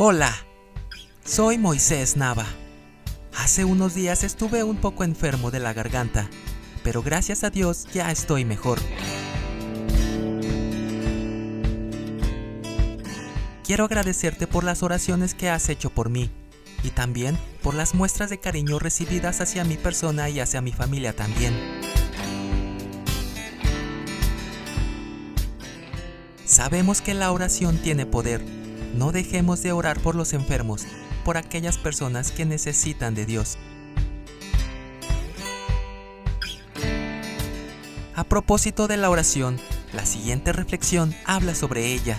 Hola, soy Moisés Nava. Hace unos días estuve un poco enfermo de la garganta, pero gracias a Dios ya estoy mejor. Quiero agradecerte por las oraciones que has hecho por mí y también por las muestras de cariño recibidas hacia mi persona y hacia mi familia también. Sabemos que la oración tiene poder. No dejemos de orar por los enfermos, por aquellas personas que necesitan de Dios. A propósito de la oración, la siguiente reflexión habla sobre ella.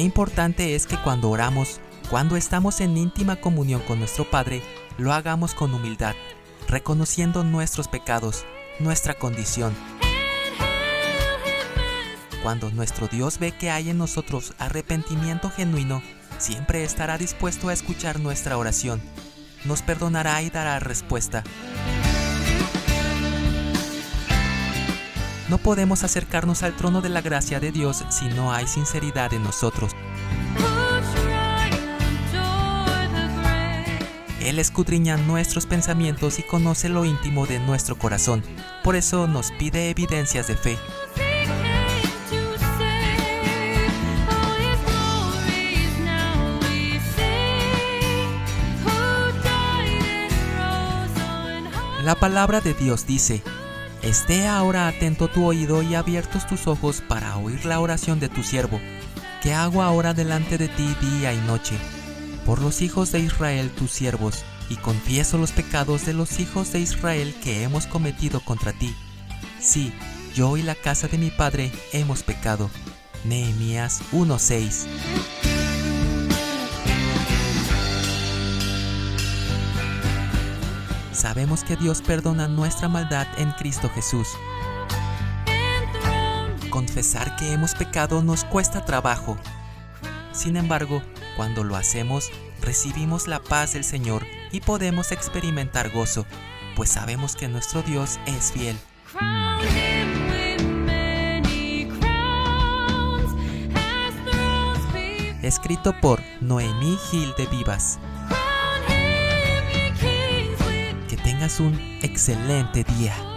Qué importante es que cuando oramos, cuando estamos en íntima comunión con nuestro Padre, lo hagamos con humildad, reconociendo nuestros pecados, nuestra condición. Cuando nuestro Dios ve que hay en nosotros arrepentimiento genuino, siempre estará dispuesto a escuchar nuestra oración, nos perdonará y dará respuesta. No podemos acercarnos al trono de la gracia de Dios si no hay sinceridad en nosotros. Él escudriña nuestros pensamientos y conoce lo íntimo de nuestro corazón. Por eso nos pide evidencias de fe. La palabra de Dios dice, Esté ahora atento tu oído y abiertos tus ojos para oír la oración de tu siervo, que hago ahora delante de ti día y noche, por los hijos de Israel tus siervos, y confieso los pecados de los hijos de Israel que hemos cometido contra ti. Sí, yo y la casa de mi padre hemos pecado. Nehemías 1:6 Sabemos que Dios perdona nuestra maldad en Cristo Jesús. Confesar que hemos pecado nos cuesta trabajo. Sin embargo, cuando lo hacemos, recibimos la paz del Señor y podemos experimentar gozo, pues sabemos que nuestro Dios es fiel. Escrito por Noemí Gil de Vivas. Tengas un excelente día.